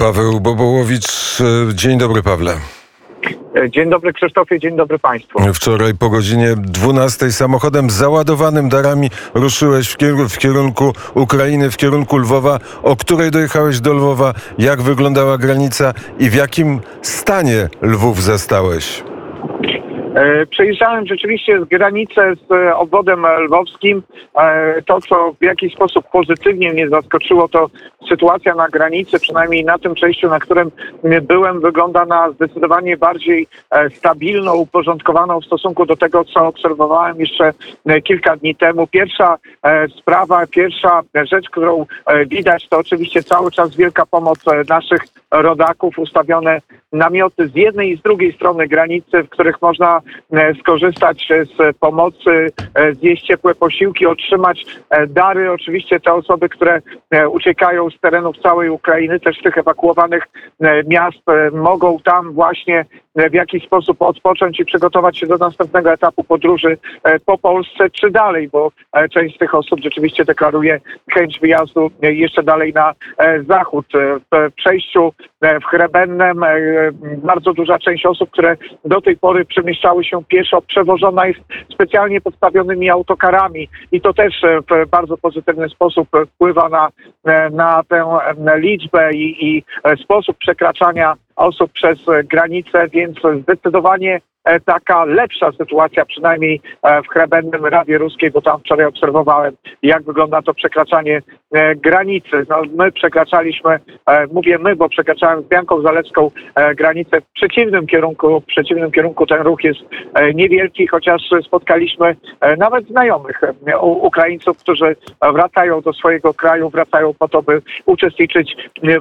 Paweł Bobołowicz. Dzień dobry, Pawle. Dzień dobry Krzysztofie, dzień dobry Państwu. Wczoraj po godzinie 12 samochodem załadowanym darami ruszyłeś w kierunku, w kierunku Ukrainy, w kierunku Lwowa. O której dojechałeś do Lwowa? Jak wyglądała granica i w jakim stanie Lwów zastałeś? E, przejeżdżałem rzeczywiście z granicę z e, obwodem lwowskim. E, to, co w jakiś sposób pozytywnie mnie zaskoczyło, to sytuacja na granicy, przynajmniej na tym przejściu, na którym byłem, wygląda na zdecydowanie bardziej stabilną, uporządkowaną w stosunku do tego, co obserwowałem jeszcze kilka dni temu. Pierwsza sprawa, pierwsza rzecz, którą widać, to oczywiście cały czas wielka pomoc naszych rodaków, ustawione namioty z jednej i z drugiej strony granicy, w których można e, skorzystać z pomocy, e, zjeść ciepłe posiłki, otrzymać e, dary. Oczywiście te osoby, które uciekają z terenów całej Ukrainy, też tych ewakuowanych miast, mogą tam właśnie w jakiś sposób odpocząć i przygotować się do następnego etapu podróży po Polsce czy dalej, bo część z tych osób rzeczywiście deklaruje chęć wyjazdu jeszcze dalej na zachód. W przejściu w Chrebennem bardzo duża część osób, które do tej pory przemieszczały się pieszo, przewożona jest specjalnie podstawionymi autokarami i to też w bardzo pozytywny sposób wpływa na, na tę liczbę i, i sposób przekraczania osób przez granicę, więc zdecydowanie E, taka lepsza sytuacja, przynajmniej e, w Chrebennym Radzie Ruskiej, bo tam wczoraj obserwowałem, jak wygląda to przekraczanie e, granicy. No, my przekraczaliśmy, mówię my, bo przekraczałem z Bianką Zalewską granicę w przeciwnym kierunku. W przeciwnym kierunku ten ruch jest niewielki, chociaż spotkaliśmy nawet znajomych Ukraińców, którzy wracają do swojego kraju, wracają po to, by uczestniczyć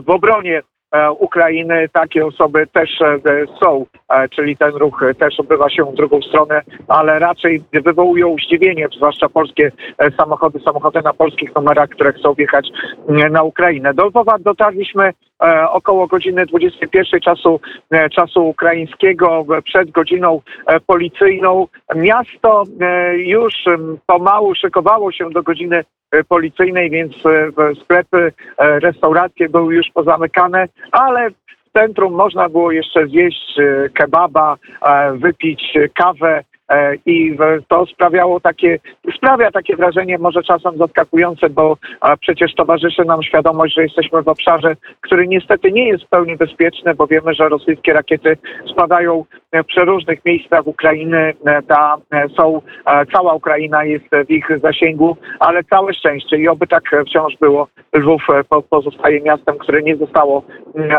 w obronie E, Ukrainy takie osoby też e, są, e, czyli ten ruch też odbywa się w drugą stronę, ale raczej wywołują zdziwienie, zwłaszcza polskie samochody, samochody na polskich numerach, które chcą wjechać na Ukrainę. Do Lwowa dotarliśmy około godziny 21 czasu, czasu ukraińskiego, przed godziną policyjną. Miasto już pomału szykowało się do godziny E, policyjnej, więc e, sklepy, e, restauracje były już pozamykane, ale w centrum można było jeszcze zjeść kebaba, wypić kawę, E, i to sprawiało takie, sprawia takie wrażenie może czasem zaskakujące, bo przecież towarzyszy nam świadomość, że jesteśmy w obszarze, który niestety nie jest w pełni bezpieczny, bo wiemy, że rosyjskie rakiety spadają w przeróżnych miejscach Ukrainy. E, ta, e, są, cała Ukraina jest w ich zasięgu, ale całe szczęście i oby tak wciąż było. Lwów pozostaje miastem, które nie zostało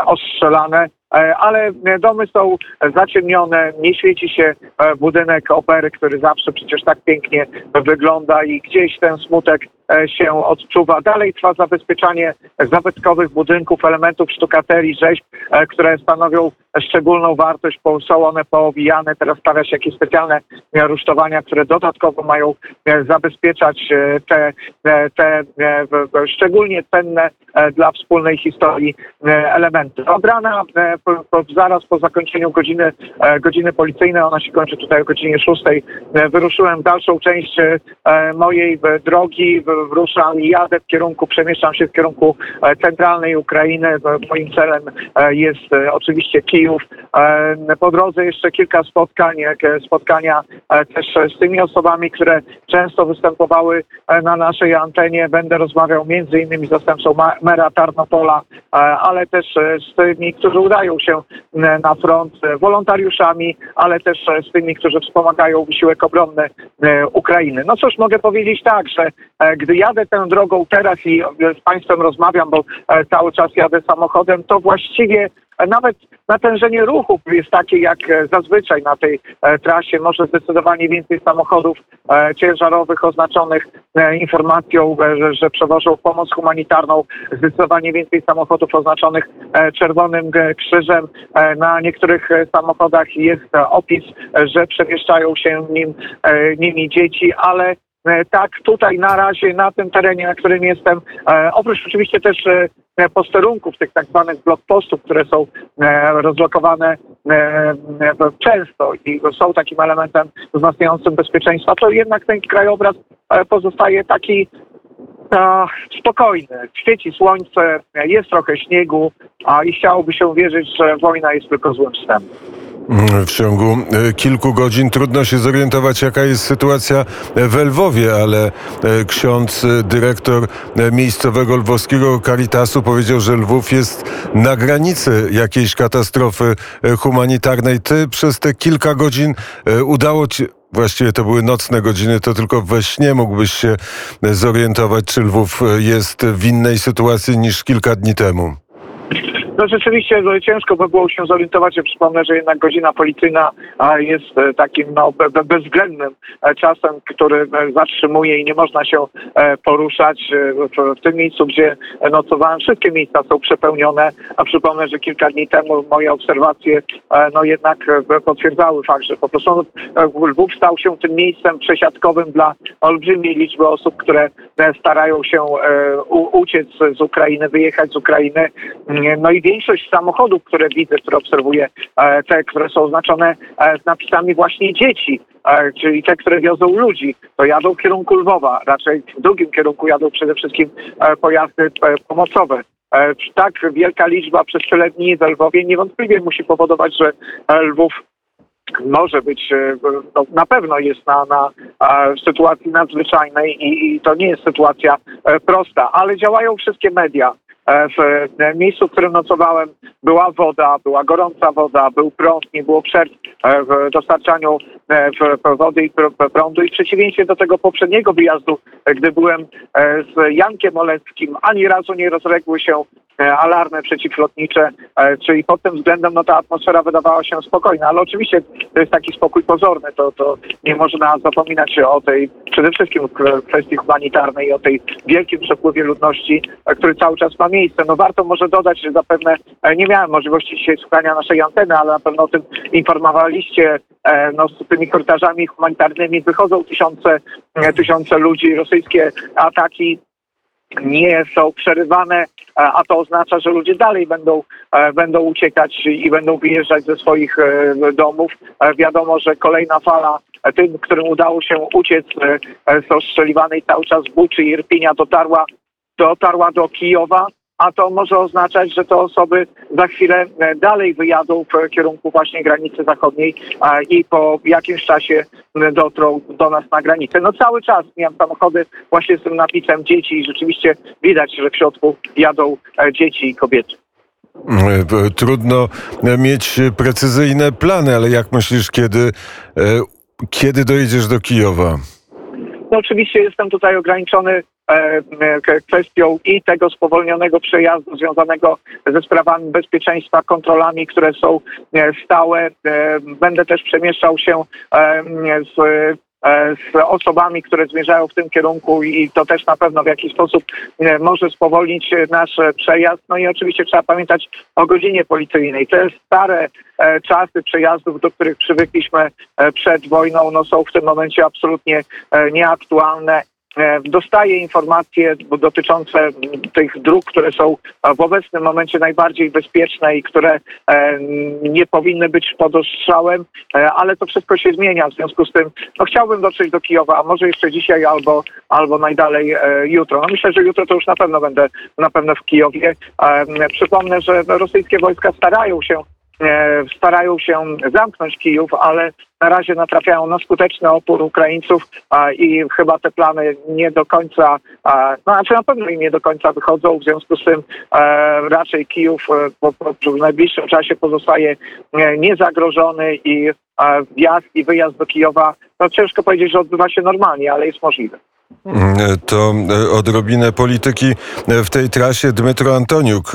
ostrzelane. E, ale domy są zaciemnione, nie świeci się e, budynek opery, który zawsze przecież tak pięknie wygląda i gdzieś ten smutek E, się odczuwa. Dalej trwa zabezpieczanie zabytkowych budynków, elementów sztukaterii, rzeźb, e, które stanowią szczególną wartość, są one poowijane. Teraz stawia się jakieś specjalne rusztowania, które dodatkowo mają e, zabezpieczać te, te szczególnie cenne dla wspólnej historii elementy. Od rana, zaraz po zakończeniu godziny, godziny policyjnej, ona się kończy tutaj o godzinie 6, wyruszyłem w dalszą część mojej drogi, ruszam i jadę w kierunku, przemieszczam się w kierunku e, centralnej Ukrainy. Moim celem e, jest e, oczywiście Kijów. Po drodze jeszcze kilka spotkań, spotkania też z tymi osobami, które często występowały na naszej antenie. Będę rozmawiał między innymi z zastępcą mera Tarnopola, ale też z tymi, którzy udają się na front, wolontariuszami, ale też z tymi, którzy wspomagają wysiłek obronny Ukrainy. No cóż, mogę powiedzieć tak, że gdy jadę tą drogą teraz i z Państwem rozmawiam, bo e, cały czas jadę samochodem, to właściwie e, nawet natężenie ruchu jest takie jak e, zazwyczaj na tej trasie. Może zdecydowanie więcej samochodów ciężarowych oznaczonych informacją, że, przewożą pomoc humanitarną. Zdecydowanie więcej samochodów oznaczonych czerwonym krzyżem. Na niektórych samochodach jest opis, że przemieszczają się nim, nimi dzieci, ale E, tak tutaj na razie na tym terenie, na którym jestem, e, oprócz oczywiście też e, posterunków, tych tak zwanych blokpostów, które są rozlokowane często i są takim elementem wzmacniającym bezpieczeństwa, to jednak ten krajobraz pozostaje taki spokojny, świeci słońce, jest trochę śniegu a i chciałoby się wierzyć, że wojna jest tylko złym wstępem. Mm, W ciągu e, kilku godzin trudno się zorientować, jaka jest sytuacja w Lwowie, ale e, ksiądz e, dyrektor miejscowego lwowskiego Caritasu powiedział, że Lwów jest na granicy jakiejś katastrofy humanitarnej. Ty przez te kilka godzin udało ci, właściwie to były nocne godziny, to tylko we śnie mógłbyś się zorientować, czy Lwów jest w innej sytuacji niż kilka dni temu. No rzeczywiście no, ciężko by było się zorientować. Ja przypomnę, że jednak godzina policyjna jest e, takim no, be, be, bezwzględnym e, czasem, który e, zatrzymuje i nie można się poruszać. W- tym miejscu, gdzie nocowałem, wszystkie miejsca są przepełnione, a przypomnę, że kilka dni temu moje obserwacje no jednak potwierdzały fakt, że po prostu Lwów stał się tym miejscem przesiadkowym dla olbrzymiej liczby osób, które starają się uciec z Ukrainy, wyjechać z Ukrainy. Mm, No i większość samochodów, które widzę, które obserwuję, e, te, które są oznaczone e, z napisami właśnie dzieci, e, czyli te, które wiozą ludzi, to jadą w kierunku Lwowa. Raczej w drugim kierunku jadą przede wszystkim pojazdy pomocowe. Tak wielka liczba przez tyle dni w Lwowie niewątpliwie musi powodować, że Lwów może być, no, na pewno jest na, na sytuacji nadzwyczajnej i, i to nie jest sytuacja prosta, ale działają wszystkie media. E, W e, miejscu, w którym nocowałem, była woda, była gorąca woda, był prąd, nie było przerw e, w dostarczaniu wody i pr- prądu. I w przeciwieństwie do tego poprzedniego wyjazdu, gdy byłem z Jankiem Olewskim, ani razu nie rozległy się alarmy przeciwlotnicze, e, czyli pod tym względem no, ta atmosfera wydawała się spokojna, ale oczywiście to jest taki spokój pozorny, to, to nie można zapominać o tej przede wszystkim kwestii humanitarnej o tej wielkim przepływie ludności, e, który cały czas ma miejsce. No warto może dodać, że zapewne e, nie miałem możliwości dzisiaj słuchania naszej anteny, ale na pewno o tym informowaliście, e, no, z tymi korytarzami humanitarnymi wychodzą tysiące, e, tysiące ludzi, rosyjskie ataki nie są przerywane, e, a to oznacza, że ludzie dalej będą, e, będą uciekać i będą wyjeżdżać ze swoich e, domów. Wiadomo, że kolejna fala tym, którym udało się uciec z ostrzeliwanej cały czas Buczy i Irpinia dotarła, dotarła do Kijowa, a to może oznaczać, że te osoby za chwilę e, dalej wyjadą w kierunku właśnie granicy zachodniej i po jakimś czasie dotrą do nas na granicę. No cały czas miałem samochody właśnie z tym napisem dzieci i rzeczywiście widać, że w środku jadą e, dzieci i kobiety. E, Trudno mieć precyzyjne plany, ale jak myślisz, kiedy, kiedy dojedziesz do Kijowa? No oczywiście jestem tutaj ograniczony e, k- kwestią i tego spowolnionego przejazdu związanego ze sprawami bezpieczeństwa, kontrolami, które są e, stałe. E, Będę też przemieszczał się e, z e, z osobami, które zmierzają w tym kierunku i to też na pewno w jakiś sposób e, może spowolnić e, nasz e, przejazd. No i oczywiście trzeba pamiętać o godzinie policyjnej. Te stare e, czasy przejazdów, do których przywykliśmy e, przed wojną, no są w tym momencie absolutnie e, nieaktualne. E, Dostaję informacje dotyczące tych dróg, które są w obecnym momencie najbardziej bezpieczne i które e, nie powinny być pod ostrzałem, e, ale to wszystko się zmienia. W związku z tym no, chciałbym dotrzeć do Kijowa, a może jeszcze dzisiaj albo, albo najdalej jutro. No, myślę, że jutro to już na pewno będę na pewno w Kijowie. Przypomnę, że rosyjskie wojska starają się starają się zamknąć Kijów, ale na razie natrafiają na skuteczny opór Ukraińców a, i chyba te plany nie do końca, a, no znaczy na pewno im nie do końca wychodzą, w związku z tym e, raczej Kijów e, w najbliższym czasie pozostaje e, niezagrożony i e, wjazd i wyjazd do Kijowa, no ciężko powiedzieć, że odbywa się normalnie, ale jest możliwy. To e, odrobinę polityki e, w tej trasie. Dmytro Antoniuk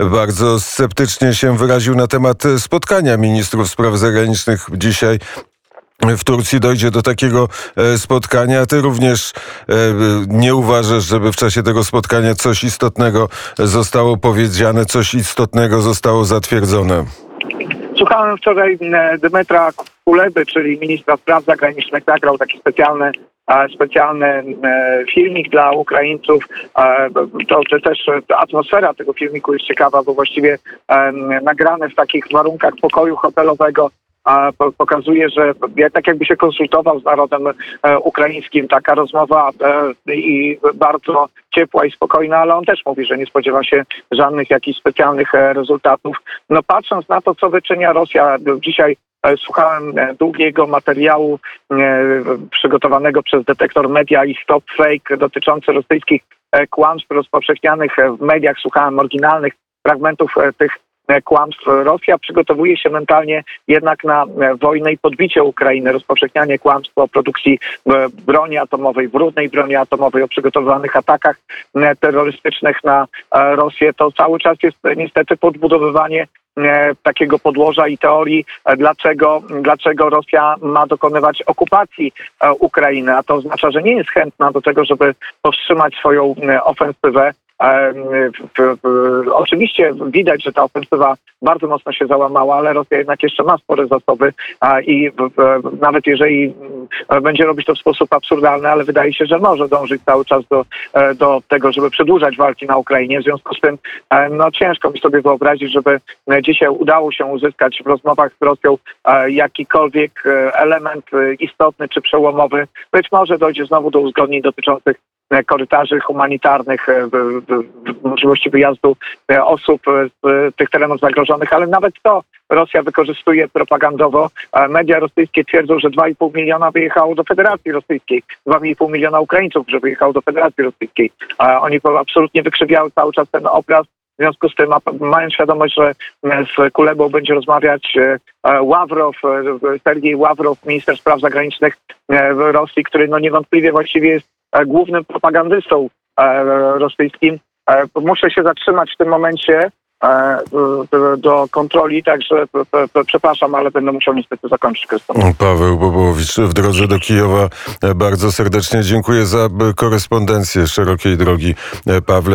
e, bardzo sceptycznie się wyraził na temat spotkania ministrów spraw zagranicznych dzisiaj. W Turcji dojdzie do takiego spotkania. Ty również nie uważasz, żeby w czasie tego spotkania coś istotnego zostało powiedziane, coś istotnego zostało zatwierdzone? Słuchałem wczoraj Dmytra Kuleby, czyli ministra spraw zagranicznych, nagrał taki specjalny specjalny e, filmik dla Ukraińców. E, To, to też e, atmosfera tego filmiku jest ciekawa, bo właściwie nagrane w takich warunkach pokoju hotelowego pokazuje, że tak jakby się konsultował z narodem ukraińskim. Taka rozmowa i bardzo ciepła i spokojna, ale on też mówi, że nie spodziewa się żadnych jakichś specjalnych rezultatów. No patrząc na to, co wyczynia Rosja, dzisiaj słuchałem e, długiego materiału e, przygotowanego przez detektor media i Stop Fake dotyczący rosyjskich e, kłamstw rozpowszechnianych e, w mediach. Słuchałem oryginalnych fragmentów e, tych e, kłamstw. Rosja przygotowuje się mentalnie jednak na e, wojnę i podbicie Ukrainy, rozpowszechnianie kłamstw o produkcji e, broni atomowej, brudnej broni atomowej, o przygotowanych atakach e, terrorystycznych na e, Rosję. To cały czas jest e, niestety podbudowywanie e, takiego podłoża i teorii, e, dlaczego, dlaczego Rosja ma dokonywać okupacji e, Ukrainy, a to oznacza, że nie jest chętna do tego, żeby powstrzymać swoją e, ofensywę. E, Oczywiście widać, że ta ofensywa bardzo mocno się załamała, ale Rosja jednak jeszcze ma spore zasoby i nawet jeżeli będzie robić to w sposób absurdalny, ale wydaje się, że może dążyć cały czas do, e, do tego, żeby przedłużać walki na Ukrainie. W związku z tym e, no, ciężko mi sobie wyobrazić, żeby e, dzisiaj udało się uzyskać w rozmowach z Rosją jakikolwiek element istotny czy przełomowy. Być może dojdzie znowu do uzgodnień dotyczących korytarzy humanitarnych, e, możliwości wyjazdu e, osób e, z e, tych terenów zagrożonych, ale nawet to Rosja wykorzystuje propagandowo. E, Media rosyjskie twierdzą, że 2,5 miliona wyjechało do Federacji Rosyjskiej, 2,5 miliona Ukraińców, że wyjechało do Federacji Rosyjskiej. E, Oni absolutnie wykrzywiały cały czas ten obraz. W związku z tym, mając świadomość, że e, z Kulebą będzie rozmawiać e, e, Ławrow, e, Sergiej Ławrow, minister spraw zagranicznych e, Rosji, który no niewątpliwie właściwie jest e, głównym propagandystą e, rosyjskim. E, Muszę się zatrzymać w tym momencie e, e, do kontroli, także przepraszam, ale będę musiał niestety zakończyć. Krystian. Paweł Bobołowicz w drodze do Kijowa. E, Bardzo serdecznie dziękuję za e, korespondencję szerokiej drogi, e, Pawle.